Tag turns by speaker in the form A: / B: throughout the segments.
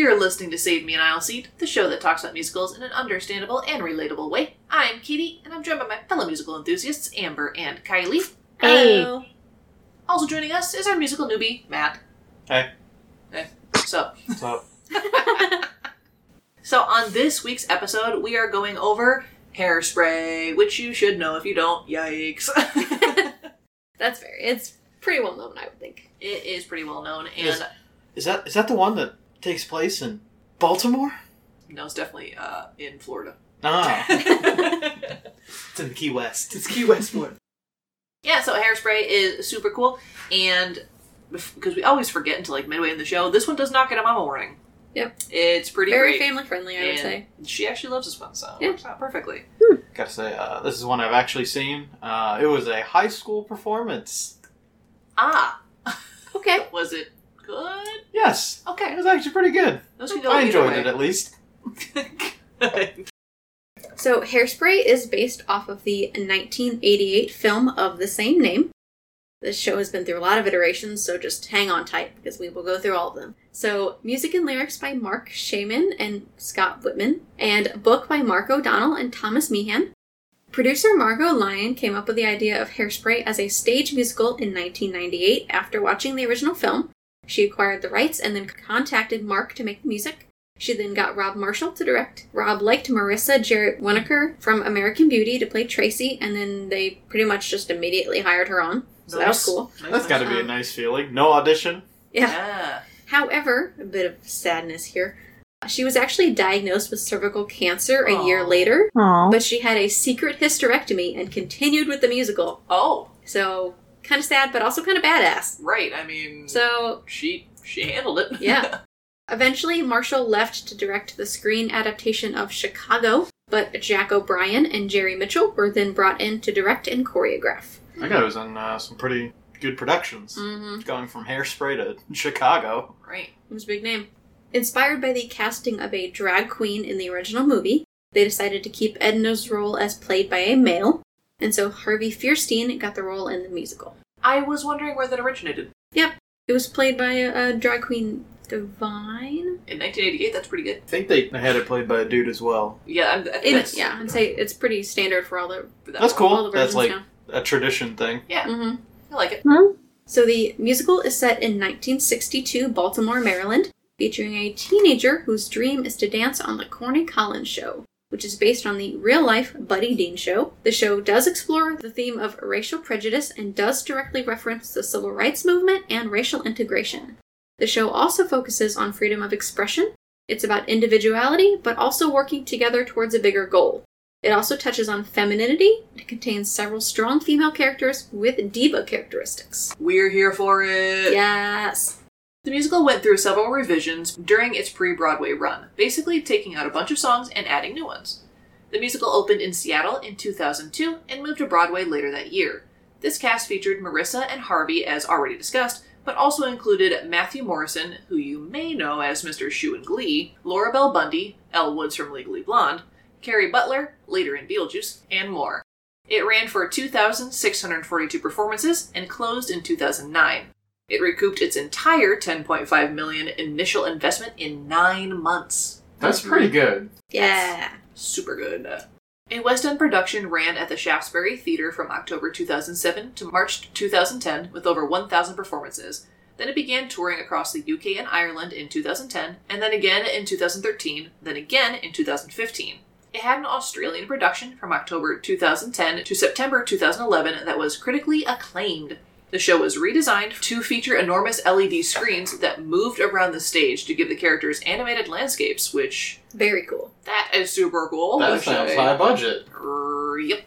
A: You're listening to Save Me an Aisle Seat, the show that talks about musicals in an understandable and relatable way. I'm Katie, and I'm joined by my fellow musical enthusiasts, Amber and Kylie.
B: Hey.
C: Hello.
A: Also joining us is our musical newbie, Matt.
B: Hey.
A: Hey. What's
B: up? What's up?
A: so on this week's episode, we are going over Hairspray, which you should know if you don't. Yikes.
C: That's fair. It's pretty well known, I would think.
A: it is pretty well known, and
B: Is- is that is that the one that takes place in Baltimore?
A: no, it's definitely uh, in Florida.
B: Ah, it's in the Key West. It's Key West one.
A: Yeah, so Hairspray is super cool, and because we always forget until like midway in the show, this one does not get a mama warning.
C: Yep.
A: It's pretty
C: Very
A: great.
C: family friendly, I would
A: and
C: say.
A: She actually loves this one, so it
C: Yeah.
A: works out perfectly.
B: Gotta say, uh, this is one I've actually seen. Uh, it was a high school performance.
A: Ah,
C: Okay.
A: was it good?
B: Yes,
A: Okay.
B: it was actually pretty good.
A: those can go
B: I
A: either
B: enjoyed
A: way.
B: it at least.
C: So, Hairspray is based off of the 1988 film of the same name. This show has been through a lot of iterations, so just hang on tight because we will go through all of them. So, music and lyrics by Marc Shaiman and Scott Wittman, and book by Mark O'Donnell and Thomas Meehan. Producer Margot Lyon came up with the idea of Hairspray as a stage musical in 1998 after watching the original film. She acquired the rights and then contacted Mark to make the music. She then got Rob Marshall to direct. Rob liked Marissa Jaret Winokur from American Beauty to play Tracy, and then they pretty much just immediately hired her on. So that was cool.
A: Nice,
B: That's got to be a nice feeling. No audition.
C: Yeah.
A: Yeah.
C: However, a bit of sadness here. She was actually diagnosed with cervical cancer a year later,
D: Aww.
C: but she had a secret hysterectomy and continued with the musical.
A: Oh,
C: So, kind of sad, but also kind of badass.
A: right. I mean,
C: So,
A: she she handled it.
C: Yeah. Eventually, Marshall left to direct the screen adaptation of Chicago, but Jack O'Brien and Jerry Mitchell were then brought in to direct and choreograph.
B: That guy was in uh, some pretty good productions.
C: Mm-hmm.
B: Going from Hairspray to Chicago.
A: right.
C: It was a big name. Inspired by the casting of a drag queen in the original movie, they decided to keep Edna's role as played by a male, and so Harvey Fierstein got the role in the musical.
A: I was wondering where that originated.
C: Yep, it was played by a, a drag queen, Divine.
A: In 1988, that's pretty good.
B: I think they had it played by a dude as well.
A: Yeah, I'm, I think
C: It,
A: that's
C: yeah, I'd say it's pretty standard for all the
A: for that
B: That's
A: one.
B: cool.
C: all the
B: That's
C: versions
B: like
C: now.
B: a tradition thing.
A: Yeah,
C: hmm
A: I like it.
C: So the musical is set in 1962 Baltimore, Maryland, featuring a teenager whose dream is to dance on the Corny Collins Show, which is based on the real-life Buddy Dean show. The show does explore the theme of racial prejudice and does directly reference the civil rights movement and racial integration. The show also focuses on freedom of expression. It's about individuality, but also working together towards a bigger goal. It also touches on femininity. It contains several strong female characters with diva characteristics.
A: We're here for it.
C: Yes.
A: The musical went through several revisions during its pre Broadway run, basically taking out a bunch of songs and adding new ones. The musical opened in Seattle in 2002 and moved to Broadway later that year. This cast featured Marissa and Harvey, as already discussed, but also included Matthew Morrison, who you may know as Mr. Schue in Glee, Laura Bell Bundy, Elle Woods from Legally Blonde, Kerry Butler, later in Beetlejuice, and more. It ran for 2,642 performances and closed in 2009. It recouped its entire 10.5 million initial investment in 9 months.
B: That's mm-hmm. pretty good.
C: Yeah.
A: Super good. A West End production ran at the Shaftesbury Theatre from October 2007 to March 2010 with over 1,000 performances. Then it began touring across the UK and Ireland in 2010, and then again in 2013, then again in 2015. It had an Australian production from October 2010 to September 2011 that was critically acclaimed. The show was redesigned to feature enormous LED screens that moved around the stage to give the characters animated landscapes, which
C: Very cool.
A: that is super cool.
B: That sounds
A: say.
B: high budget.
A: Er, Yep.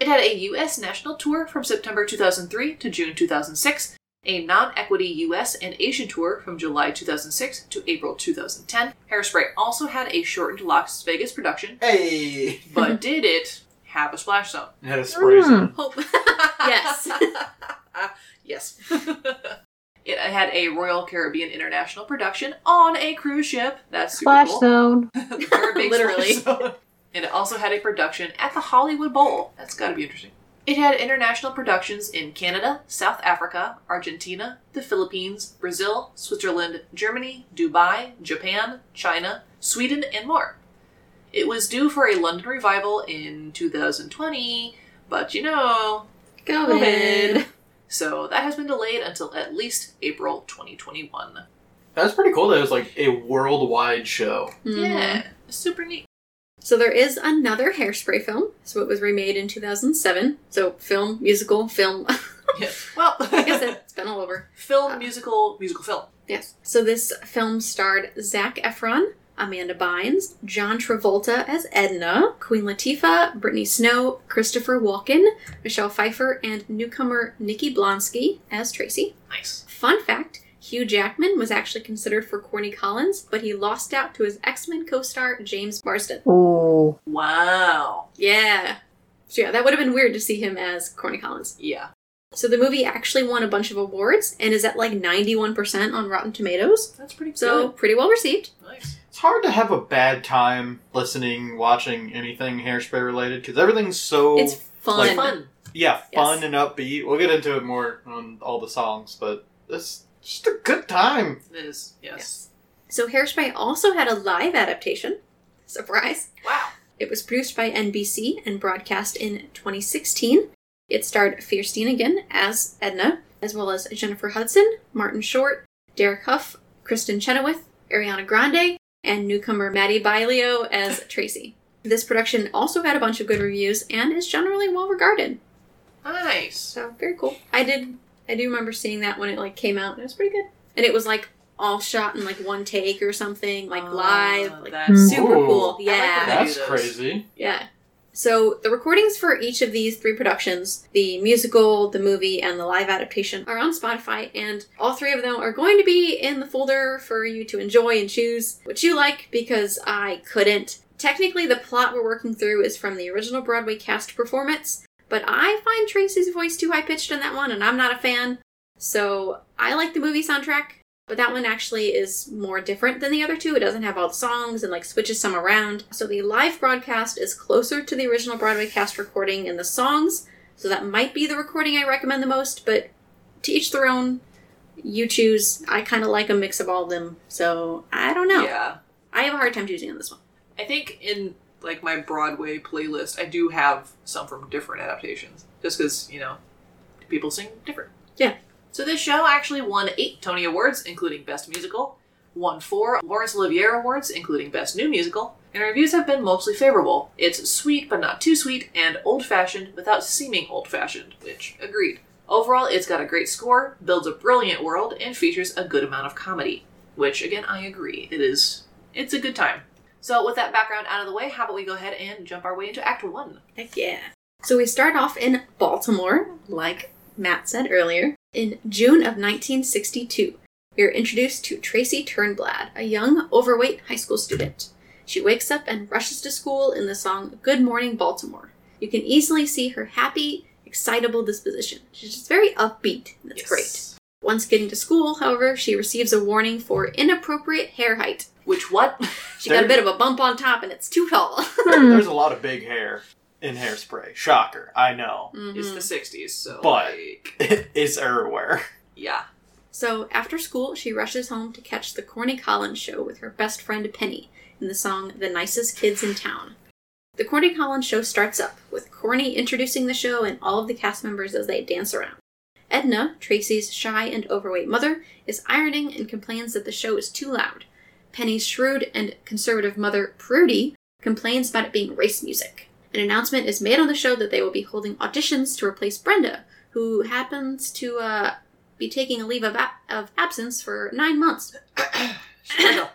A: It had a U.S. national tour from September 2003 to June 2006, a non-equity U.S. and Asian tour from July 2006 to April 2010. Hairspray also had a shortened Las Vegas production,
B: Hey!
A: but did it have a splash zone?
B: It had a spray zone.
C: Hope. yes.
A: yes. it had a Royal Caribbean International production on a cruise ship. That's super
D: Splash
A: cool.
D: zone.
C: Literally.
A: splash zone. And it also had a production at the Hollywood Bowl. That's got to be interesting. It had international productions in Canada, South Africa, Argentina, the Philippines, Brazil, Switzerland, Germany, Dubai, Japan, China, Sweden, and more. It was due for a London revival in 2020, but you know,
C: COVID.
A: So that has been delayed until at least April 2021.
B: That's pretty cool. That it was like a worldwide show.
C: Mhm.
A: Yeah, super neat.
C: So there is another Hairspray film. So it was remade in 2007. So film, musical, film.
A: Yeah. Well,
C: like I said, it's been all over.
A: film, musical, musical film.
C: Yes. So this film starred Zac Efron, Amanda Bynes, John Travolta as Edna, Queen Latifah, Brittany Snow, Christopher Walken, Michelle Pfeiffer, and newcomer Nikki Blonsky as Tracy.
A: Nice.
C: Fun fact Hugh Jackman was actually considered for Corny Collins, but he lost out to his X Men co star James Marsden.
D: Oh.
A: Wow.
C: Yeah. So, yeah, that would have been weird to see him as Corny Collins.
A: Yeah.
C: So, the movie actually won a bunch of awards and is at like 91% on Rotten Tomatoes.
A: That's pretty cool.
C: So, pretty well received.
A: Nice.
B: It's hard to have a bad time listening, watching anything hairspray related because everything's so
C: It's fun.
B: Like-
A: Fun.
B: yeah fun
C: Yes.
B: and upbeat. We'll get into it more on all the songs, but it's just a good time.
A: It is. Yes.
C: So, Hairspray also had a live adaptation. Surprise.
A: Wow.
C: It was produced by NBC and broadcast in 2016. It starred Fierstein again as Edna, as well as Jennifer Hudson, Martin Short, Derek Hough, Kristin Chenoweth, Ariana Grande, and newcomer Maddie Baillio as Tracy. This production also had a bunch of good reviews and is generally well regarded.
A: Nice.
C: So very cool. I did I do remember seeing that when it like came out and it was pretty good. And it was like all shot in like one take or something, like
A: Uh,
C: live, like
A: that's
C: super
B: Ooh.
C: cool.
A: I like
C: Yeah.
B: That's crazy.
C: Yeah. So the recordings for each of these three productions, the musical, the movie, and the live adaptation, are on Spotify, and all three of them are going to be in the folder for you to enjoy and choose what you like because I couldn't. Technically, the plot we're working through is from the original Broadway cast performance, but I find Tracy's voice too high pitched in that one, and I'm not a fan. So I like the movie soundtrack, but that one actually is more different than the other two. It doesn't have all the songs and like switches some around. So the live broadcast is closer to the original Broadway cast recording in the songs. So that might be the recording I recommend the most, but to each their own. You choose. I kind of like a mix of all of them. So I don't know.
A: Yeah.
C: I have a hard time choosing on this one.
A: I think in like my Broadway playlist, I do have some from different adaptations, just because you know people sing different.
C: Yeah.
A: So this show actually won eight Tony Awards, including Best Musical, won four Laurence Olivier Awards, including Best New Musical, and reviews have been mostly favorable. It's sweet but not too sweet, and old-fashioned without seeming old-fashioned, which agreed. Overall, it's got a great score, builds a brilliant world, and features a good amount of comedy. Which, again, I agree. It is. It's a good time. So, with that background out of the way, how about we go ahead and jump our way into Act 1?
C: Heck yeah. So we start off in Baltimore, like Matt said earlier. In June of 1962, we are introduced to Tracy Turnblad, a young, overweight high school student. She wakes up and rushes to school in the song Good Morning Baltimore. You can easily see her happy, excitable disposition. She's just very upbeat. That's
A: Yes.
C: great. Once getting to school, however, she receives a warning for inappropriate hair height.
A: Which what?
C: She got a bit of a bump on top and it's too tall.
D: Hmm.
B: There's a lot of big hair in hairspray. Shocker, I know.
A: It's
C: Mhm.
A: the 60s, so.
B: But-
A: like,
B: it's everywhere.
A: yeah.
C: So after school, she rushes home to catch the Corny Collins show with her best friend Penny in the song The Nicest Kids in Town. The Corny Collins show starts up with Corny introducing the show and all of the cast members as they dance around. Edna, Tracy's shy and overweight mother, is ironing and complains that the show is too loud. Penny's shrewd and conservative mother, Prudy, complains about it being race music. An announcement is made on the show that they will be holding auditions to replace Brenda, who happens to uh, be taking a leave of, ab- of absence for nine months.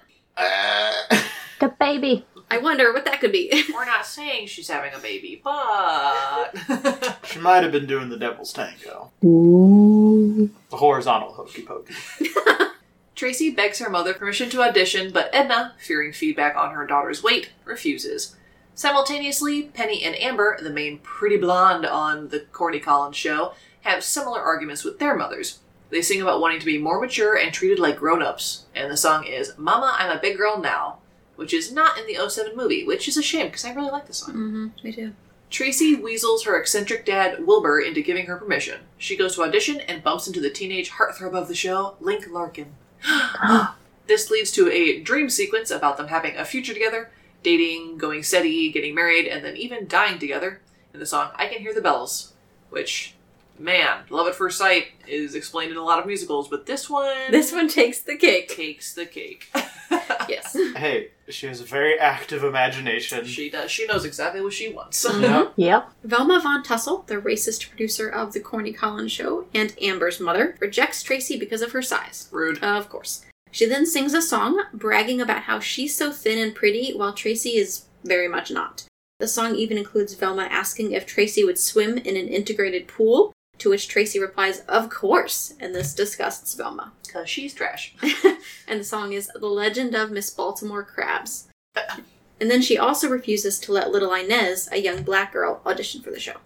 D: The baby.
C: I wonder what that could be.
A: We're not saying she's having a baby, but.
B: she might have been doing the devil's tango.
D: Ooh.
B: The horizontal hokey pokey.
A: Tracy begs her mother permission to audition, but Edna, fearing feedback on her daughter's weight, refuses. Simultaneously, Penny and Amber, the main pretty blonde on the Corny Collins show, have similar arguments with their mothers. They sing about wanting to be more mature and treated like grown ups, and the song is Mama, I'm a Big Girl Now, which is not in the 07 movie, which is a shame because I really like the song.
C: mm-hmm, me too.
A: Tracy weasels her eccentric dad, Wilbur, into giving her permission. She goes to audition and bumps into the teenage heartthrob of the show, Link Larkin. this leads to a dream sequence about them having a future together, dating, going steady, getting married, and then even dying together in the song I Can Hear the Bells, which, man, Love at First Sight is explained in a lot of musicals, but this one
C: This one takes the cake.
A: takes the cake.
C: Yes.
B: Hey, she has a very active imagination.
A: she does. She knows exactly what she wants.
B: Yeah. Mm-hmm.
D: Yep.
C: Velma Von Tussle, the racist producer of The Corny Collins Show, and Amber's mother, rejects Tracy because of her size.
A: Rude.
C: Of course. She then sings a song bragging about how she's so thin and pretty while Tracy is very much not. The song even includes Velma asking if Tracy would swim in an integrated pool, to which Tracy replies, Of course, and this disgusts Velma.
A: Because she's trash.
C: and the song is The Legend of Miss Baltimore Crabs. And then she also refuses to let little Inez, a young black girl, audition for the show.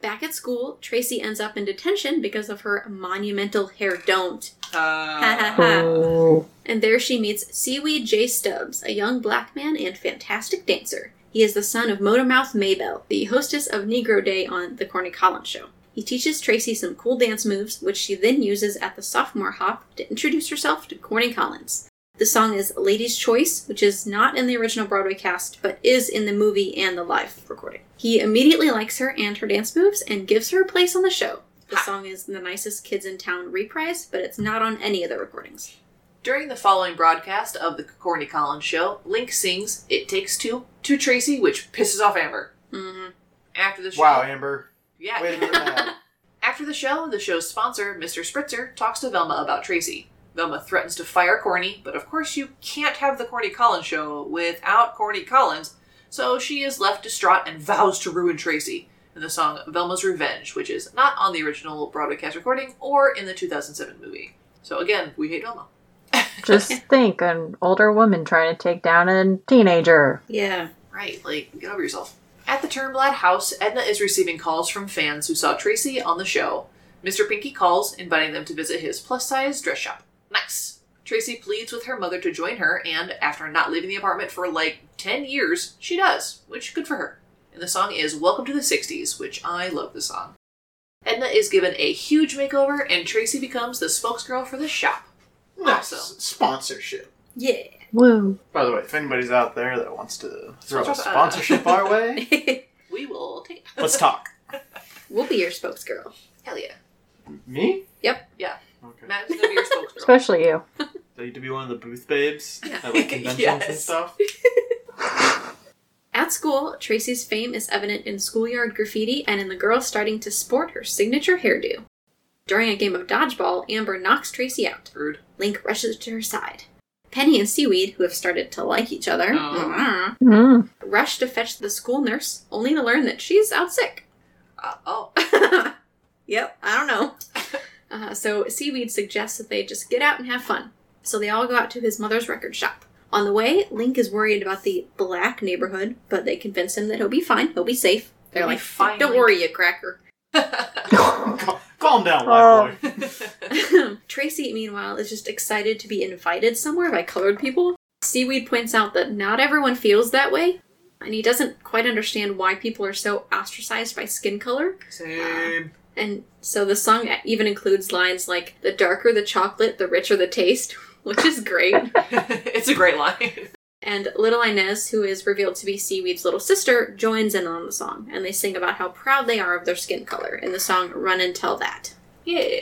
C: Back at school, Tracy ends up in detention because of her monumental hair don't.
A: Uh,
D: Oh.
C: And there she meets Seaweed J. Stubbs, a young black man and fantastic dancer. He is the son of Motormouth Maybelle, the hostess of Negro Day on The Corny Collins Show. He teaches Tracy some cool dance moves, which she then uses at the sophomore hop to introduce herself to Corny Collins. The song is Lady's Choice, which is not in the original Broadway cast, but is in the movie and the live recording. He immediately likes her and her dance moves and gives her a place on the show. The
A: Ha.
C: song is The Nicest Kids in Town reprise, but it's not on any of the recordings.
A: During the following broadcast of the Corny Collins show, Link sings It Takes Two to Tracy, which pisses off Amber.
C: hmm
A: After the show.
B: Wow, Amber.
A: Yeah.
B: Way to get mad.
A: After the show, the show's sponsor, Mr. Spritzer, talks to Velma about Tracy. Velma threatens to fire Corny, but of course you can't have the Corny Collins show without Corny Collins, so she is left distraught and vows to ruin Tracy in the song Velma's Revenge, which is not on the original Broadway cast recording or in the 2007 movie. So again, we hate Velma.
D: Just think an older woman trying to take down a teenager.
C: Yeah.
A: Right, like, get over yourself. At the Turnblad house, Edna is receiving calls from fans who saw Tracy on the show. Mr. Pinky calls, inviting them to visit his plus size dress shop. Nice. Tracy pleads with her mother to join her, and after not leaving the apartment for like 10 years, she does, which good for her. And the song is Welcome to the 60s, which I love the song. Edna is given a huge makeover, and Tracy becomes the spokesgirl for the shop.
B: Nice.
A: Awesome.
B: Sponsorship.
C: Yeah.
D: Woo.
B: By the way, if anybody's out there that wants to throw a sponsorship our way,
A: We will take.
B: let's talk.
C: we'll be your spokesgirl.
A: Hell yeah.
B: Me?
C: Yep.
A: Yeah.
B: Okay.
A: Matt's gonna be your spokesgirl.
D: Especially you.
B: Do I need to be one of the booth babes
A: Yeah.
B: at like conventions and
A: Yes.
B: stuff?
C: At school, Tracy's fame is evident in schoolyard graffiti and in the girl starting to sport her signature hairdo. During a game of dodgeball, Amber knocks Tracy out.
A: Rude.
C: Link rushes to her side. Penny and Seaweed, who have started to like each other,
A: Oh.
D: Mm.
C: rush to fetch the school nurse, only to learn that she's out sick.
A: Uh, oh.
C: yep, I don't know. Uh, so Seaweed suggests that they just get out and have fun. So they all go out to his mother's record shop. On the way, Link is worried about the black neighborhood, but they convince him that he'll be fine. He'll be safe. They're
A: He'll
C: like,
A: fine,
C: "Don't
A: Link."
C: worry, you cracker."
B: Calm down, black
D: Oh.
B: boy.
C: Tracy, meanwhile, is just excited to be invited somewhere by colored people. Seaweed points out that not everyone feels that way, and he doesn't quite understand why people are so ostracized by skin color.
A: Same.
C: And so the song even includes lines like, the darker the chocolate, the richer the taste, which is great.
A: it's a great line.
C: and little Inez, who is revealed to be Seaweed's little sister, joins in on the song, and they sing about how proud they are of their skin color in the song Run and Tell That.
A: Yeah.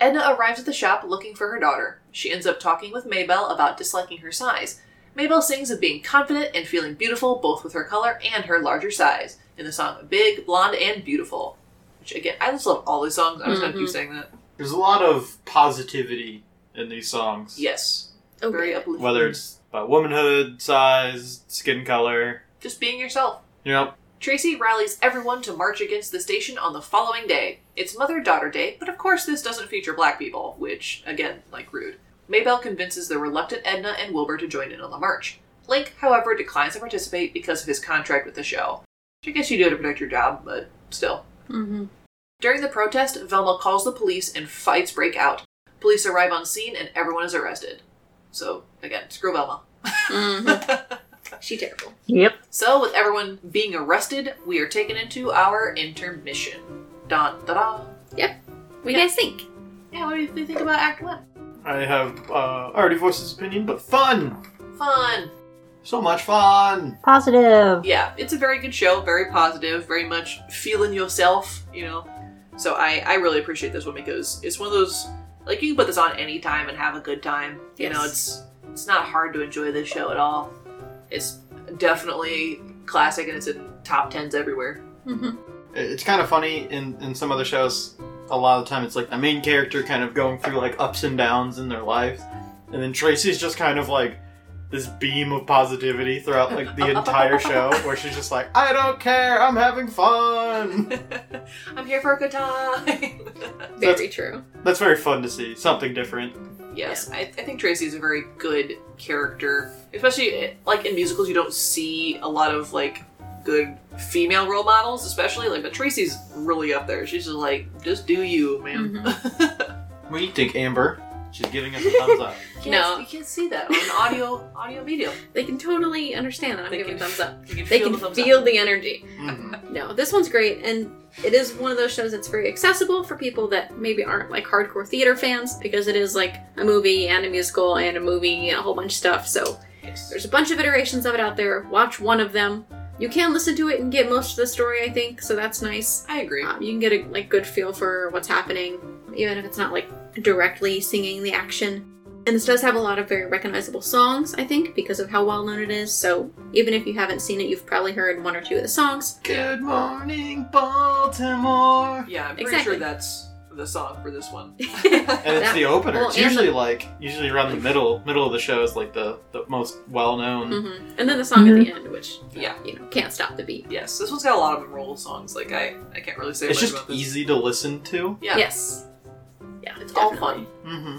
A: Edna arrives at the shop looking for her daughter. She ends up talking with Maybelle about disliking her size. Maybelle sings of being confident and feeling beautiful both with her color and her larger size in the song Big, Blonde, and Beautiful. Which, again, I just love all these songs. I was going to keep
C: Mhm.
A: saying that.
B: There's a lot of positivity in these songs.
A: Yes.
C: Oh,
A: Very uplifting.
B: Whether it's about womanhood, size, skin color.
A: Just being yourself.
B: Yep.
A: Tracy rallies everyone to march against the station on the following day. It's Mother Daughter Day, but of course this doesn't feature black people, which, again, like rude. Maybelle convinces the reluctant Edna and Wilbur to join in on the march. Link, however, declines to participate because of his contract with the show. Which I guess you do to protect your job, but still.
C: hmm
A: During the protest, Velma calls the police and fights break out. Police arrive on scene and everyone is arrested. So, again, screw Velma.
C: hmm She terrible.
D: Yep.
A: So, with everyone being arrested, we are taken into our intermission. Dun da da. Yep.
C: What do you guys think?
A: Yeah, what do you think about Act One?
B: I have uh, already voiced this opinion, but fun!
A: Fun.
B: So much fun!
D: Positive.
A: Yeah, it's a very good show. Very positive. Very much feeling yourself. You know. So I I really appreciate this one because it's one of those like you can put this on anytime and have a good time. You know, it's it's not hard to enjoy this show at all. It's definitely classic and it's in top tens everywhere.
C: Mm-hmm.
B: It's kind of funny in, in some other shows. A lot of the time, it's like the main character kind of going through like ups and downs in their lives, and then Tracy's just kind of like this beam of positivity throughout like the entire show, where she's just like, "I don't care, I'm having fun."
A: I'm here for a good time.
C: Very true.
B: That's very fun to see. Something different.
A: Yes, I, I think Tracy is a very good character, especially like in musicals. You don't see a lot of like good female role models, especially like. But Tracy's really up there. She's just like, just do you, man. Mm-hmm.
B: What do you think, Amber? She's giving us a thumbs up.
A: You
C: No.
A: you can't see that on audio audio medium.
C: They can totally understand that I'm
A: They
C: giving
A: can-
C: thumbs up.
A: You can
C: They can
A: the
C: feel
A: up.
C: the energy.
B: Mhm.
C: No, this one's great, and it is one of those shows that's very accessible for people that maybe aren't like hardcore theater fans because it is like a movie and a musical and a movie and a whole bunch of stuff. So
A: Yes.
C: there's a bunch of iterations of it out there. Watch one of them. You can listen to it and get most of the story, I think, so that's nice.
A: I agree.
C: Um, you can get a like good feel for what's happening, even if it's not like directly singing the action. And this does have a lot of very recognizable songs, I think, because of how well known it is. So even if you haven't seen it, you've probably heard one or two of the songs.
B: Good morning, Baltimore.
A: Yeah, I'm pretty
C: Exactly.
A: sure that's the song for this one.
B: And it's the opener.
C: well,
B: it's usually
C: the-
B: like usually around the middle middle of the show is like the, the most well known.
C: Mm-hmm. And then the song at the end, which
A: Yeah.
C: you know can't stop the beat.
A: yes, this one's got a lot of roll songs. Like I, I can't really say
B: It's just
A: about
B: easy to listen to.
A: Yeah,
C: Yes. Yeah,
A: it's all
C: definitely.
A: fun.
B: Mm-hmm.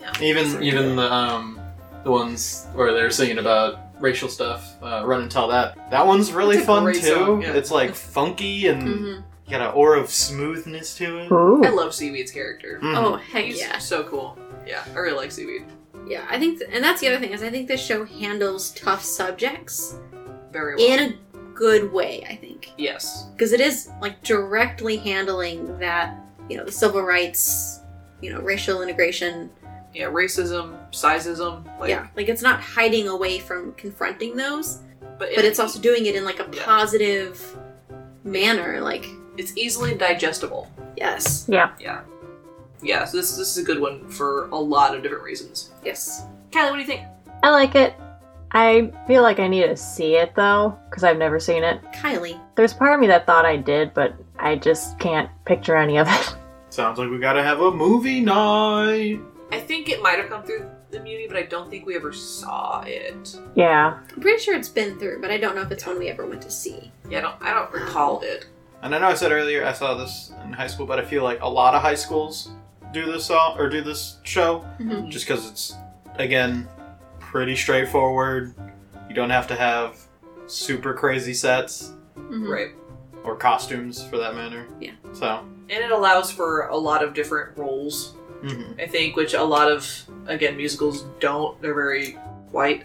A: Yeah.
B: Even even the um the ones where they're singing about racial stuff, uh, run and tell that. That one's really
A: That's a
B: fun
A: great
B: too.
A: song, yeah.
B: It's like funky and
C: Mhm.
B: got an aura of smoothness to it.
D: Ooh.
A: I love Seaweed's character.
B: Mhm.
C: Oh heck
A: He's
C: yeah,
A: so cool. Yeah, I really like Seaweed.
C: yeah. I think, th- and that's the other thing is I think this show handles tough subjects
A: Very well.
C: in a good way. I think
A: yes.
C: because it is like directly handling that you know the civil rights, you know, racial integration.
A: Yeah, racism, sizeism. Like,
C: yeah, like it's not hiding away from confronting those,
A: but,
C: but it's also doing it in like a
A: Yeah.
C: positive manner. Like
A: it's easily digestible.
C: yes,
D: Yeah.
A: Yeah. Yeah, so this, this is a good one for a lot of different reasons.
C: yes.
A: Kylie, what do you think?
D: I like it. I feel like I need to see it though, because I've never seen it.
C: Kylie.
D: There's part of me that thought I did, but I just can't picture any of it.
B: Sounds like we gotta have a movie night.
A: I think it might have come through the Muny, but I don't think we ever saw it.
D: yeah.
C: I'm pretty sure it's been through, but I don't know if it's one we ever went to see.
A: Yeah, I don't, I don't recall it.
B: And I know I said earlier I saw this in high school, but I feel like a lot of high schools do this song or do this show
C: Mhm.
B: just because it's again pretty straightforward. You don't have to have super crazy sets
C: Mhm.
A: Right.
B: or costumes for that matter.
C: Yeah.
B: So.
A: And it allows for a lot of different roles,
B: mhm.
A: I think, which a lot of, again, musicals don't. They're very white.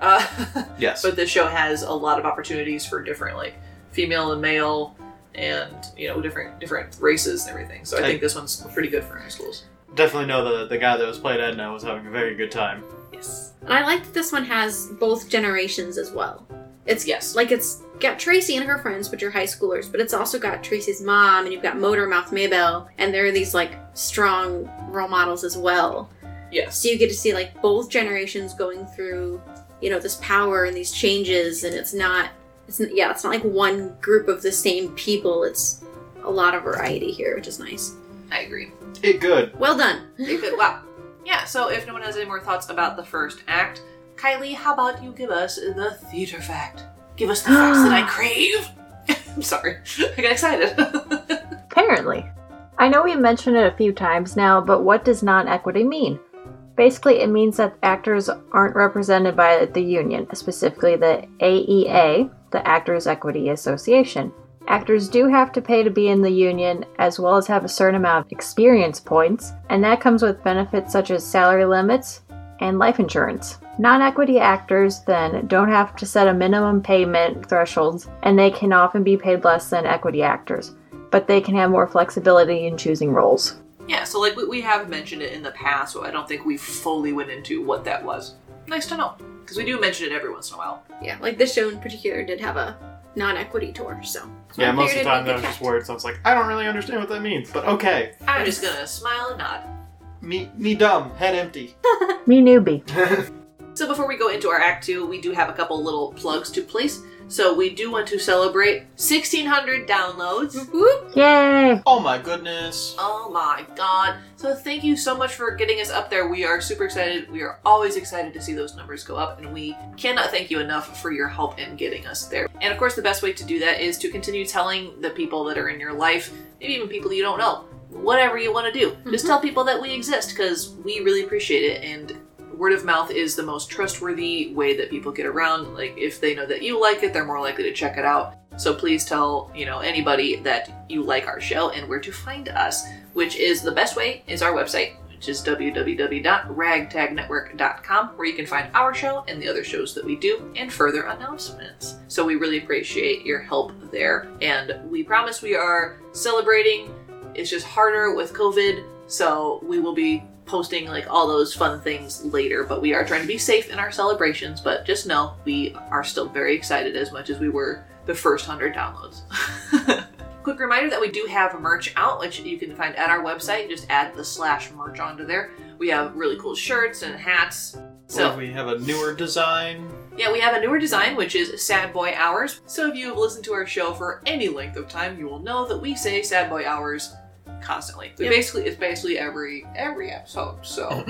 A: Uh,
B: Yes.
A: but this show has a lot of opportunities for different, like, female and male and, you know, different different races and everything. So I
B: I-
A: think this one's pretty good for high schools.
B: Definitely know the the guy that was played Edna was having a very good time.
C: Yes. And I like that this one has both generations as well. It's
A: Yes.
C: like it's got Tracy and her friends, which are high schoolers, but it's also got Tracy's mom, and you've got Motor Mouth Maybelle, and there are these like strong role models as well.
A: Yes.
C: So you get to see like both generations going through, you know, this power and these changes, and it's not, it's n- yeah, it's not like one group of the same people. It's a lot of variety here, which is nice.
A: I agree.
B: It good.
C: Well done.
A: Very good. Wow. Yeah, so if no one has any more thoughts about the first act, Kylie, how about you give us the theater fact? Give us the facts that I crave. I'm sorry. I got excited.
D: Apparently. I know we've mentioned it a few times now, but what does non equity mean? Basically, it means that actors aren't represented by the union, specifically the AEA, the Actors Equity Association. Actors do have to pay to be in the union, as well as have a certain amount of experience points, and that comes with benefits such as salary limits and life insurance. Non equity actors then don't have to set a minimum payment thresholds and they can often be paid less than equity actors, but they can have more flexibility in choosing roles.
A: Yeah, so like we, we have mentioned it in the past, so I don't think we fully went into what that was. Nice to know, because we do mention it every once in a while.
C: Yeah, like this show in particular did have a non-equity tour, so.
B: Yeah,
C: I
B: most of the time
C: it'd
B: that was just
C: catch.
B: words. I was like, I don't really understand what that means, but okay.
A: I'm just gonna smile and nod.
B: Me, me dumb, head empty.
D: Me newbie.
A: So before we go into our act two, we do have a couple little plugs to place. So we do want to celebrate 1600 downloads.
C: Whoop.
D: Yay!
B: oh my goodness.
A: Oh my god. So thank you so much for getting us up there. We are super excited. We are always excited to see those numbers go up, and we cannot thank you enough for your help in getting us there. And of course, the best way to do that is to continue telling the people that are in your life, maybe even people you don't know, whatever you want to do. Just
C: Mhm.
A: tell people that we exist because we really appreciate it and word of mouth is the most trustworthy way that people get around. Like if they know that you like it, they're more likely to check it out. So please tell, you know, anybody that you like our show and where to find us, which is the best way is our website, which is www.ragtagnetwork.com, where you can find our show and the other shows that we do and further announcements. So we really appreciate your help there. And we promise we are celebrating. It's just harder with COVID, so we will be posting like all those fun things later, but we are trying to be safe in our celebrations. But just know we are still very excited as much as we were the first 100 downloads. Quick reminder that we do have merch out, which you can find at our website. Just add the slash merch onto there. We have really cool shirts and hats.
B: So
A: So,
B: we have a newer design.
A: yeah, we have a newer design, which is Sad Boy Hours. So if you have listened to our show for any length of time, you will know that we say Sad Boy Hours constantly. We
C: Yep.
A: basically it's basically every every episode. So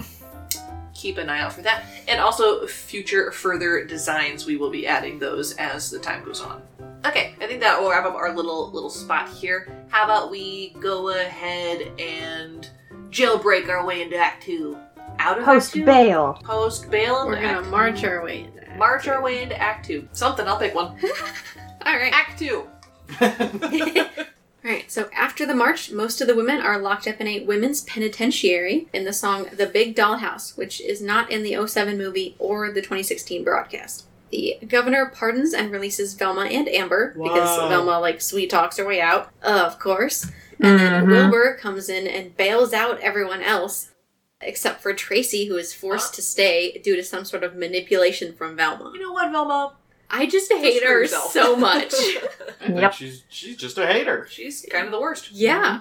A: keep an eye out for that. And also future further designs, we will be adding those as the time goes on. Okay, I think that will wrap up our little little spot here. How about we go ahead and jailbreak our way into Act Two? Out of
D: Post bail.
A: Post bail.
C: We're gonna
A: Act
C: march our way into Act
A: March
C: Two.
A: our way into Act Two. Something, I'll pick one.
C: All right.
A: Act Two.
C: All right. So after the march, most of the women are locked up in a women's penitentiary in the song "The Big Dollhouse," which is not in the 07 movie or the 2016 broadcast. The governor pardons and releases Velma and Amber because
B: Wow.
C: Velma like sweet talks her way out, of course. And then
D: Mhm.
C: Wilbur comes in and bails out everyone else, except for Tracy, who is forced
A: Huh?
C: to stay due to some sort of manipulation from Velma.
A: You know what, Velma?
C: I just hate her
A: yourself.
C: so much.
B: I think
D: Yep.
B: she's she's just a hater.
A: She's kind of the worst.
C: yeah.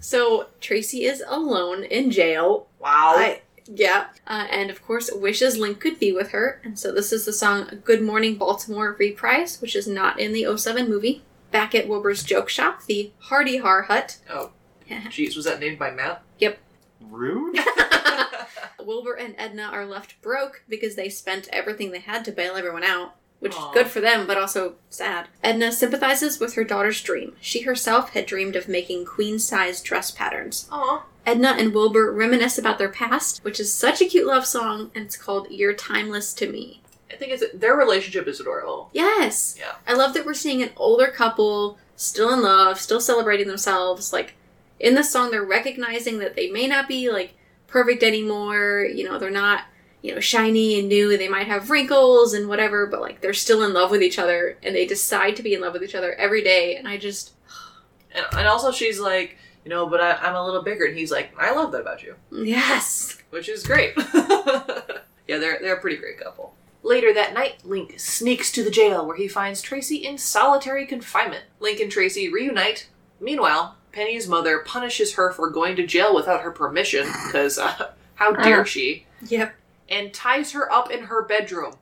C: So Tracy is alone in jail.
A: Wow.
C: I, yeah. Uh, and of course, wishes Link could be with her. And so this is the song Good Morning Baltimore reprise, which is not in the 07 movie. Back at Wilbur's joke shop, the Hardy Har Hut.
A: oh, jeez, was that named by Matt? Yep.
B: Rude.
C: Wilbur and Edna are left broke because they spent everything they had to bail everyone out, which
A: Aw.
C: is good for them, but also sad. Edna sympathizes with her daughter's dream. She herself had dreamed of making queen size dress patterns.
A: Aw.
C: Edna and Wilbur reminisce about their past, which is such a cute love song, and it's called You're Timeless to Me.
A: I think it's their relationship is adorable.
C: Yes!
A: Yeah.
C: I love that we're seeing an older couple, still in love, still celebrating themselves. Like, in the song, they're recognizing that they may not be, like, perfect anymore. You know, they're not, you know, shiny and new. And they might have wrinkles and whatever, but, like, they're still in love with each other, and they decide to be in love with each other every day. And I just,
A: And, and also, she's like, you know, but I, I'm a little bigger. And he's like, I love that about you.
C: yes!
A: which is great. yeah, they're they're a pretty great couple. Later that night, Link sneaks to the jail where he finds Tracy in solitary confinement. Link and Tracy reunite. Meanwhile, Penny's mother punishes her for going to jail without her permission, because uh, how dare
D: Uh.
A: she,
C: Yep.
A: And ties her up in her bedroom.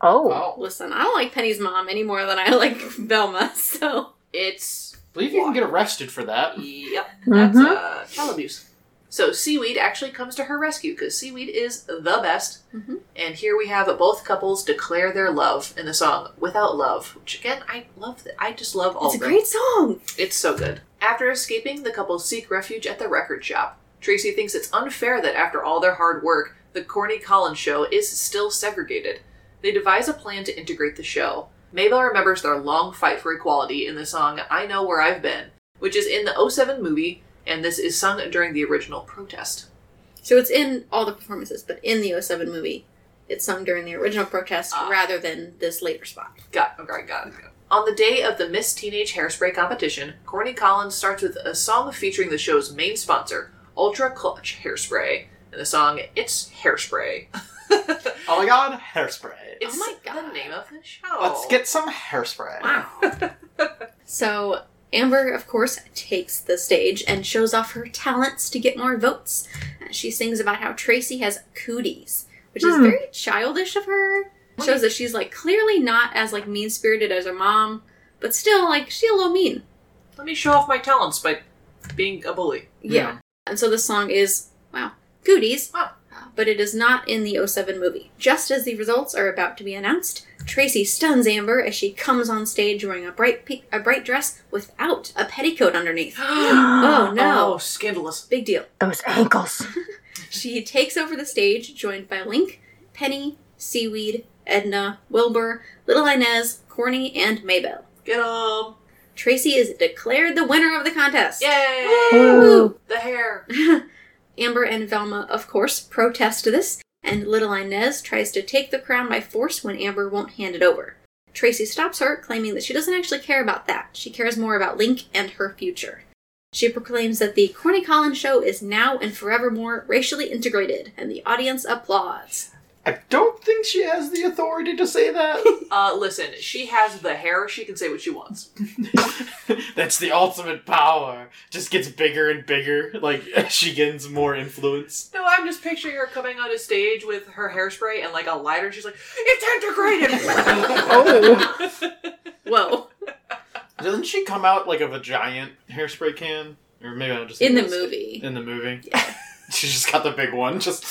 D: Oh.
B: Wow.
C: Listen, I don't like Penny's mom any more than I like Velma, so.
A: It's
B: I believe you can get arrested for that.
A: Yep, that's
D: Mhm.
A: uh, child abuse. So Seaweed actually comes to her rescue because Seaweed is the best.
C: Mhm.
A: And here we have both couples declare their love in the song "Without Love," which again I love. That I just love all.
C: It's a
A: of them.
C: great song!
A: It's so good. After escaping, the couple seek refuge at the record shop. Tracy thinks it's unfair that after all their hard work, the Corny Collins show is still segregated. They devise a plan to integrate the show. Mabel remembers their long fight for equality in the song I Know Where I've Been, which is in the 07 movie, and this is sung during the original protest.
C: So it's in all the performances, but in the 07 movie, it's sung during the original protest
A: Ah.
C: rather than this later spot.
A: Got okay, got it. Got it. On the day of the Miss Teenage Hairspray competition, Corny Collins starts with a song featuring the show's main sponsor, Ultra Clutch Hairspray, and the song "It's Hairspray."
B: Oh my god, hairspray.
A: It's
C: my
A: the name of the show.
B: Let's get some hairspray.
A: wow.
C: So Amber, of course, takes the stage and shows off her talents to get more votes. Uh, She sings about how Tracy has cooties, which is
D: Hmm.
C: very childish of her. Shows that she's like clearly not as like mean spirited as her mom, but still like she's a little mean.
A: Let me show off my talents by being a bully.
C: Yeah. And so this song is wow, cooties.
A: Wow.
C: Uh, But it is not in the 07 movie. Just as the results are about to be announced, Tracy stuns Amber as she comes on stage wearing a bright pe- a bright dress without a petticoat underneath.
A: oh
C: no.
A: Oh, scandalous.
C: Big deal.
D: Those ankles.
C: She takes over the stage, joined by Link, Penny, Seaweed, Edna, Wilbur, Little Inez, Corny, and Maybelle.
A: Get 'em.
C: Tracy is declared the winner of the contest.
A: Yay!
D: Woo.
A: The hair.
C: Amber and Velma, of course, protest this, and Little Inez tries to take the crown by force when Amber won't hand it over. Tracy stops her, claiming that she doesn't actually care about that. She cares more about Link and her future. She proclaims that the Corny Collins show is now and forevermore racially integrated, and the audience applauds.
B: I don't think she has the authority to say that.
A: Uh, listen, she has the hair. She can say what she wants.
B: That's the ultimate power. Just gets bigger and bigger, like she gains more influence.
A: No, I'm just picturing her coming on a stage with her hairspray and like a lighter. And she's like, "It's integrated."
D: Oh.
C: well.
B: Doesn't she come out like of a giant hairspray can? Or maybe I'm just
C: In the
B: thinking
C: movie.
B: In the movie. She's just got the big one. Just,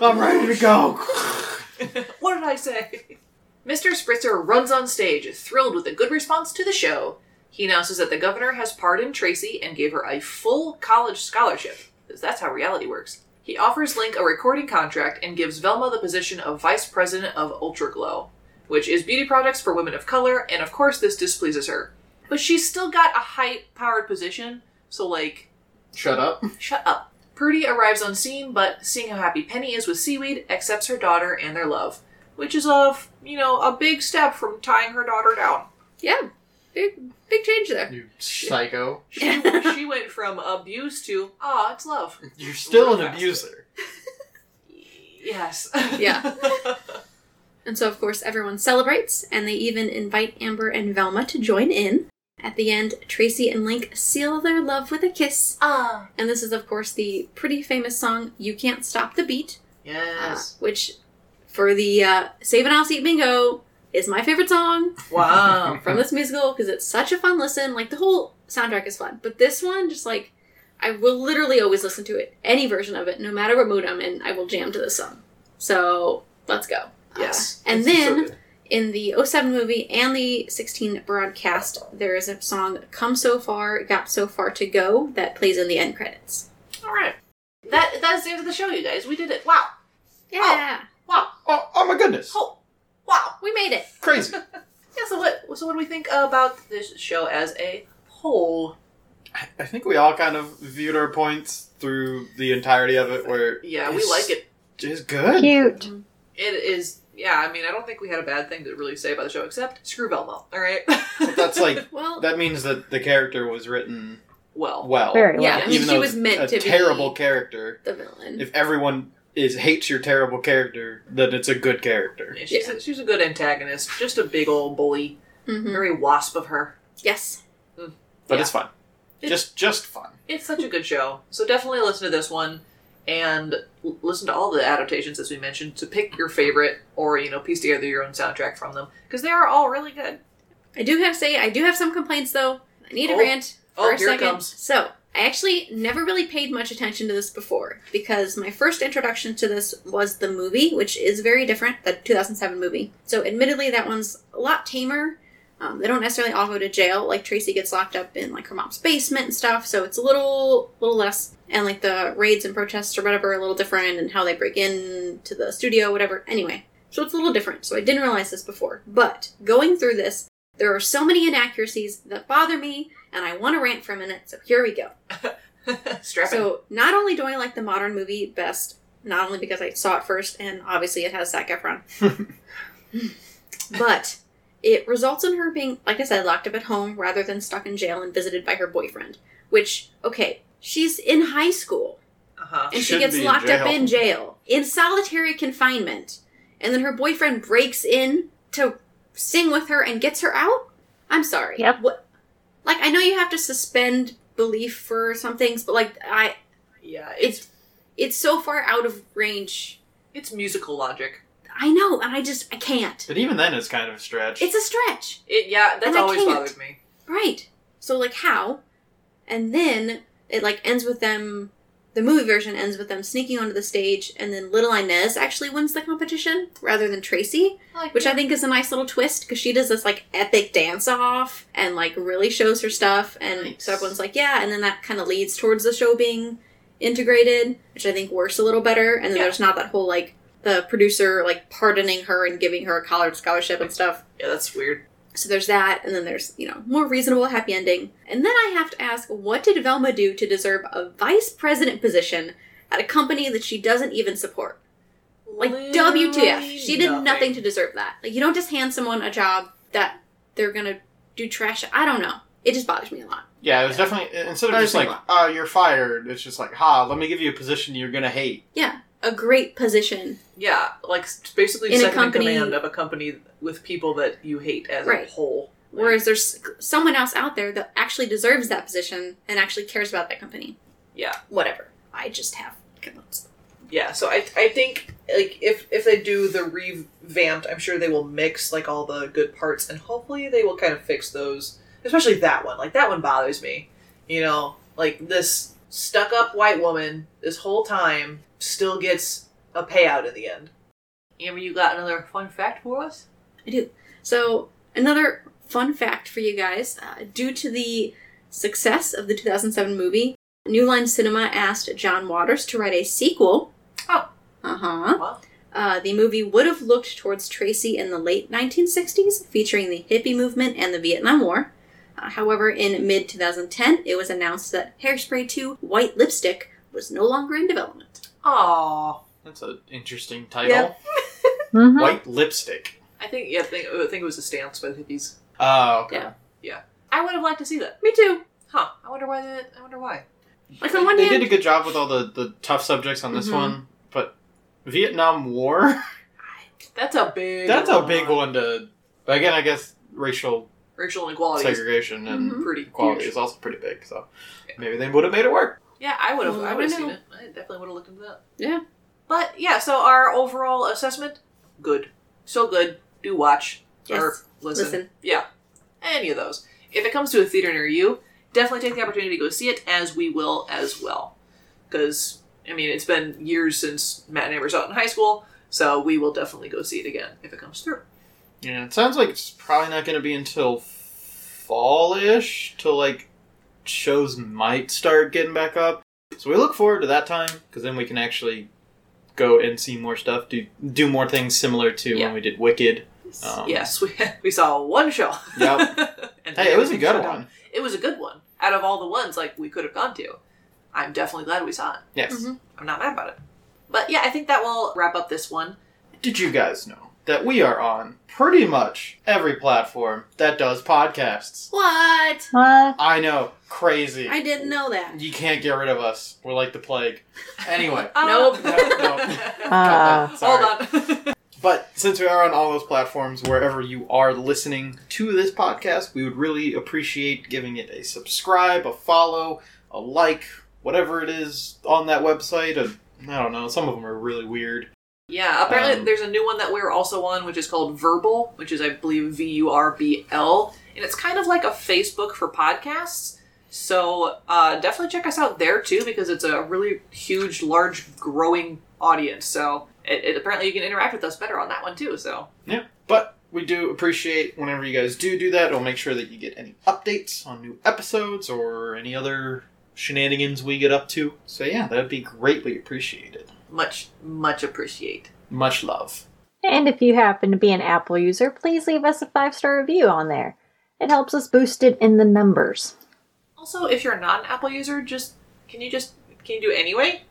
B: I'm ready to go.
A: what did I say? Mr. Spritzer runs on stage, thrilled with the good response to the show. He announces that the governor has pardoned Tracy and gave her a full college scholarship, because that's how reality works. He offers Link a recording contract and gives Velma the position of vice president of Ultraglow, which is beauty products for women of color, and of course this displeases her. But she's still got a high powered position, so like,
B: Shut up.
A: Shut up. Prudy arrives on scene, but seeing how happy Penny is with Seaweed, accepts her daughter and their love, which is a, you know, a big step from tying her daughter down.
C: Yeah. Big, big change there.
B: You psycho.
A: She, she went from abuse to, ah, it's love.
B: You're still
A: Real
B: an
A: fast.
B: abuser.
A: Yes.
C: Yeah. And so, of course, everyone celebrates, and they even invite Amber and Velma to join in. At the end, Tracy and Link seal their love with a kiss.
A: ah.
C: And this is, of course, the pretty famous song "You Can't Stop the Beat," uh,
A: Yes.
C: which, for the uh, Save and I'll Eat Bingo, is my favorite song
A: Wow.
C: from this musical because it's such a fun listen. Like the whole soundtrack is fun, but this one, just like, I will literally always listen to it, any version of it, no matter what mood I'm in. I will jam to this song. So let's go.
A: Yes.
C: Uh, and
B: so
C: then
B: good.
C: In the 07 movie and the 16 broadcast, there is a song "Come So Far, Got So Far to Go" that plays in the end credits.
A: All right. That that's the end of the show, you guys. We did it. Wow.
C: Yeah, oh,
A: Wow.
B: Oh, oh my goodness.
A: Oh. Wow.
C: we made it.
B: Crazy.
A: Yeah. So what? So what do we think about this show as a whole?
B: I- I think we all kind of viewed our points through the entirety of it where
A: Yeah, we like it.
B: It's good.
D: Cute.
A: It is. Yeah, I mean, I don't think we had a bad thing to really say about the show, except screw Velma. All right.
B: That's like
C: Well,
B: that means that the character was written
A: well.
B: well.
D: Very well.
C: Yeah, I mean,
B: even
C: she
B: though
C: was meant
B: a
C: to be-
B: terrible character.
C: the villain.
B: If everyone is hates your terrible character, then it's a good character.
A: Yeah, she's, a, she's a good antagonist. Just a big old bully.
C: Mhm.
A: Very wasp of her.
C: Yes.
B: But
A: Yeah.
B: it's fun.
A: It-
B: just just fun.
A: It's such a good show. So definitely listen to this one and l- listen to all the adaptations as we mentioned to pick your favorite or, you know, piece together your own soundtrack from them. Because they are all really good.
C: I do have to say, I do have some complaints though. I need a
A: Oh.
C: rant oh, for
A: Oh,
C: a second. So, I actually never really paid much attention to this before because my first introduction to this was the movie, which is very different, the 2007 movie. So, admittedly, that one's a lot tamer. Um, they don't necessarily all go to jail. Like Tracy gets locked up in like her mom's basement and stuff, so it's a little, little less. And like the raids and protests or whatever are a little different, and how they break into the studio, whatever. Anyway, so it's a little different. So I didn't realize this before. But going through this, there are so many inaccuracies that bother me, and I want to rant for a minute, so here we go. So, not only do I like the modern movie best, not only because I saw it first, and obviously it has Zac Efron, but it results in her being, like I said, locked up at home rather than stuck in jail and visited by her boyfriend. Which, okay, she's in high school
A: Uh huh.
C: and she
B: Shouldn't
C: gets
B: be in
C: locked up in jail in solitary confinement, and then her boyfriend breaks in to sing with her and gets her out. I'm sorry.
D: Yep.
C: What? Like I know you have to suspend belief for some things, but like I,
A: Yeah,
C: it's
A: it's
C: it's so far out of range.
A: it's musical logic.
C: I know, and I just I can't.
B: But even then, it's kind of a stretch.
C: It's a stretch,
A: It yeah, that's
C: And I
A: always
C: can't.
A: bothered me.
C: right? So like how? And then it like ends with them. The movie version ends with them sneaking onto the stage, and then little Inez actually wins the competition rather than Tracy.
A: Like,
C: which I think is a nice little twist because she does this like epic dance off and like really shows her stuff, and
A: Nice.
C: so everyone's like, yeah, and then that kind of leads towards the show being integrated, which I think works a little better. And then
A: Yeah.
C: there's not that whole like the producer like pardoning her and giving her a college scholarship and stuff.
A: yeah, that's weird.
C: So there's that, and then there's you know more reasonable happy ending. And then I have to ask, what did Velma do to deserve a vice president position at a company that she doesn't even support? Like WTF. She did nothing. to deserve that. Like you don't just hand someone a job that they're gonna do trash. I don't know. It just bothers me a lot.
B: yeah, it was definitely instead of just like, "Oh, you're fired." It's just like, "Ha, let me give you a position you're gonna hate."
C: Yeah, a great position.
A: Yeah, like basically
C: In a
A: second
C: company-
A: in command of a company with people that you hate as
C: Right.
A: a whole. Like,
C: Whereas there's someone else out there that actually deserves that position and actually cares about that company.
A: yeah,
C: Whatever. I just have complaints.
A: yeah. So I I think like if if they do the revamped, I'm sure they will mix like all the good parts and hopefully they will kind of fix those. Especially that one. Like that one bothers me. You know, like this stuck up white woman this whole time still gets a payout in the end. Amber, you got another fun fact for us?
C: I do. So another fun fact for you guys: uh, due to the success of the 2007 movie, New Line Cinema asked John Waters to write a sequel.
A: Oh.
C: Uh huh.
A: Wow.
C: Uh, the movie would have looked towards Tracy in the late 1960s, featuring the hippie movement and the Vietnam War. Uh, however, in mid 2010, it was announced that Hairspray 2 White Lipstick was no longer in development.
A: Aww.
B: That's an interesting title.
A: Yeah.
D: Mhm.
B: White lipstick.
A: I think yeah, I think, I think it was a stance by the hippies.
B: Oh, okay.
C: Yeah.
A: I would have liked to see that.
C: Me too.
A: Huh. I wonder why the, I wonder why.
C: Like on one
B: They
C: hand,
B: did a good job with all the, the tough subjects on this
C: Mhm.
B: one, but Vietnam War,
A: That's a big
B: that's a big one to. But again, I guess racial
A: Racial inequality
B: segregation and
C: Mhm.
A: pretty
B: equality
A: huge.
B: is also pretty big, so maybe they would have made it work.
A: Yeah, I would have
C: Well,
A: I mm,
C: I
A: would have seen it. I definitely would have looked into that.
C: Yeah.
A: But yeah, so our overall assessment, good. So good. Do watch.
C: Yes.
A: Or listen.
C: Listen.
A: Yeah. Any of those. If it comes to a theater near you, definitely take the opportunity to go see it, as we will as well. Because, I mean, it's been years since Matt and Amber saw it in high school, so we will definitely go see it again if it comes through.
B: Yeah, it sounds like it's probably not going to be until fall-ish till like shows might start getting back up. So we look forward to that time because then we can actually go and see more stuff, do do more things similar to
A: Yeah.
B: when we did Wicked. Um,
A: yes, we, we saw one show.
B: Yep.
A: And
B: Hey, it was a good
A: shut down.
B: one.
A: It was a good one. Out of all the ones like we could have gone to, I'm definitely glad we saw it.
B: Yes.
C: Mhm.
A: I'm not mad about it. But yeah, I think that will wrap up this one.
B: Did you guys know that we are on pretty much every platform that does podcasts?
C: What?
D: What?
B: I know, crazy.
C: I didn't know that.
B: You can't get rid of us. We're like the plague. Anyway.
C: Nope.
B: No, no.
D: Uh,
B: Sorry.
A: Hold on.
B: But since we are on all those platforms, wherever you are listening to this podcast, we would really appreciate giving it a subscribe, a follow, a like, whatever it is on that website. A, I don't know. Some of them are really weird.
A: Yeah, apparently
B: Um,
A: there's a new one that we're also on, which is called Vurbl, which is I believe V U R B L, and it's kind of like a Facebook for podcasts. So uh, definitely check us out there too, because it's a really huge, large, growing audience. So it, it apparently you can interact with us better on that one too. So
B: Yeah. But we do appreciate whenever you guys do do that. We'll make sure that you get any updates on new episodes or any other shenanigans we get up to. So yeah, that'd be greatly appreciated.
A: Much, much appreciate.
B: Much love.
D: And if you happen to be an Apple user, please leave us a five star review on there. It helps us boost it in the numbers.
A: Also, if you're not an Apple user, just can you just can you do it anyway?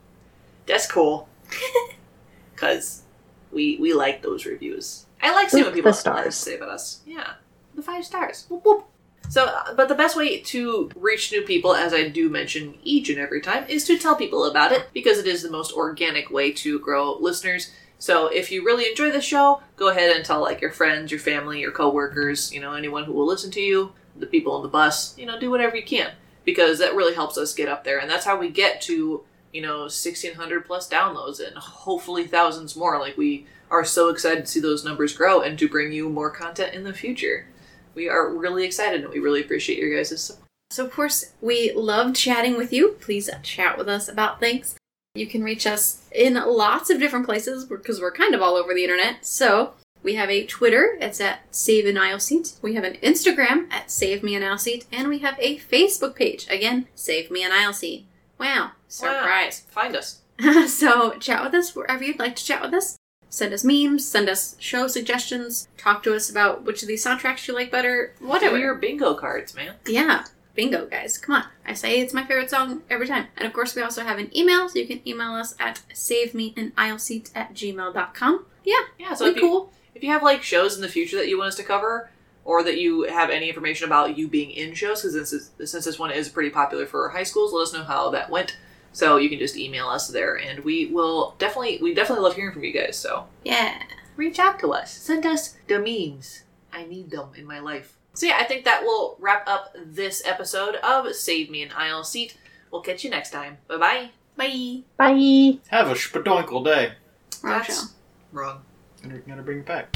A: That's cool. because we we like those reviews. I like seeing what
D: The
A: people
D: stars.
A: have to say about us. Yeah, the five stars. Whoop, whoop. So, but the best way to reach new people, as I do mention each and every time, is to tell people about it because it is the most organic way to grow listeners. So, if you really enjoy the show, go ahead and tell like your friends, your family, your coworkers, you know, anyone who will listen to you, the people on the bus, you know, do whatever you can because that really helps us get up there, and that's how we get to you know 1600 plus downloads and hopefully thousands more. Like we are so excited to see those numbers grow and to bring you more content in the future. We are really excited and we really appreciate your guys' support.
C: So, of course, we love chatting with you. Please chat with us about things. You can reach us in lots of different places because we're kind of all over the internet. So, we have a Twitter, it's at Save an Aisle Seat. We have an Instagram at Save Me an Aisle Seat. And we have a Facebook page, again, Save Me an Aisle Seat. Wow, surprise.
A: Find us.
C: so chat with us wherever you'd like to chat with us. Send us memes, send us show suggestions, talk to us about which of these soundtracks you like better, whatever.
A: Do your bingo cards, man.
C: Yeah, bingo, guys. Come on. I say it's my favorite song every time. And of course, we also have an email, so you can email us at savemeanaisleseat at gmail.com. Yeah,
A: Yeah, so
C: we
A: if you,
C: cool.
A: if you have like shows in the future that you want us to cover, or that you have any information about you being in shows, because since, this- since this one is pretty popular for high schools, let us know how that went. So you can just email us there, and we will definitely we definitely love hearing from you guys. So
C: Yeah.
A: reach out to us. Send us the memes. I need them in my life. So yeah, I think that will wrap up this episode of Save Me an Aisle Seat. We'll catch you next time. Bye bye.
C: Bye.
D: Bye.
B: Have a spadoinkle day.
C: Wrong show.
A: wrong.
B: Gonna, gonna bring it back.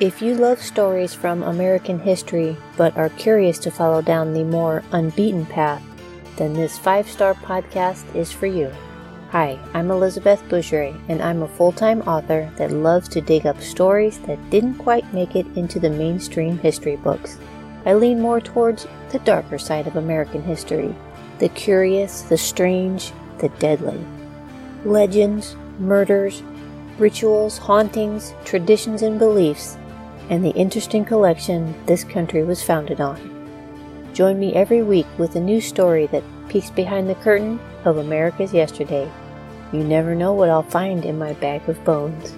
E: If you love stories from American history but are curious to follow down the more unbeaten path, then this five star podcast is for you. Hi, I'm Elizabeth Boucheray, and I'm a full time author that loves to dig up stories that didn't quite make it into the mainstream history books. I lean more towards the darker side of American history the curious, the strange, the deadly. Legends, murders, rituals, hauntings, traditions, and beliefs and the interesting collection this country was founded on. Join me every week with a new story that peeks behind the curtain of America's yesterday. You never know what I'll find in my bag of bones.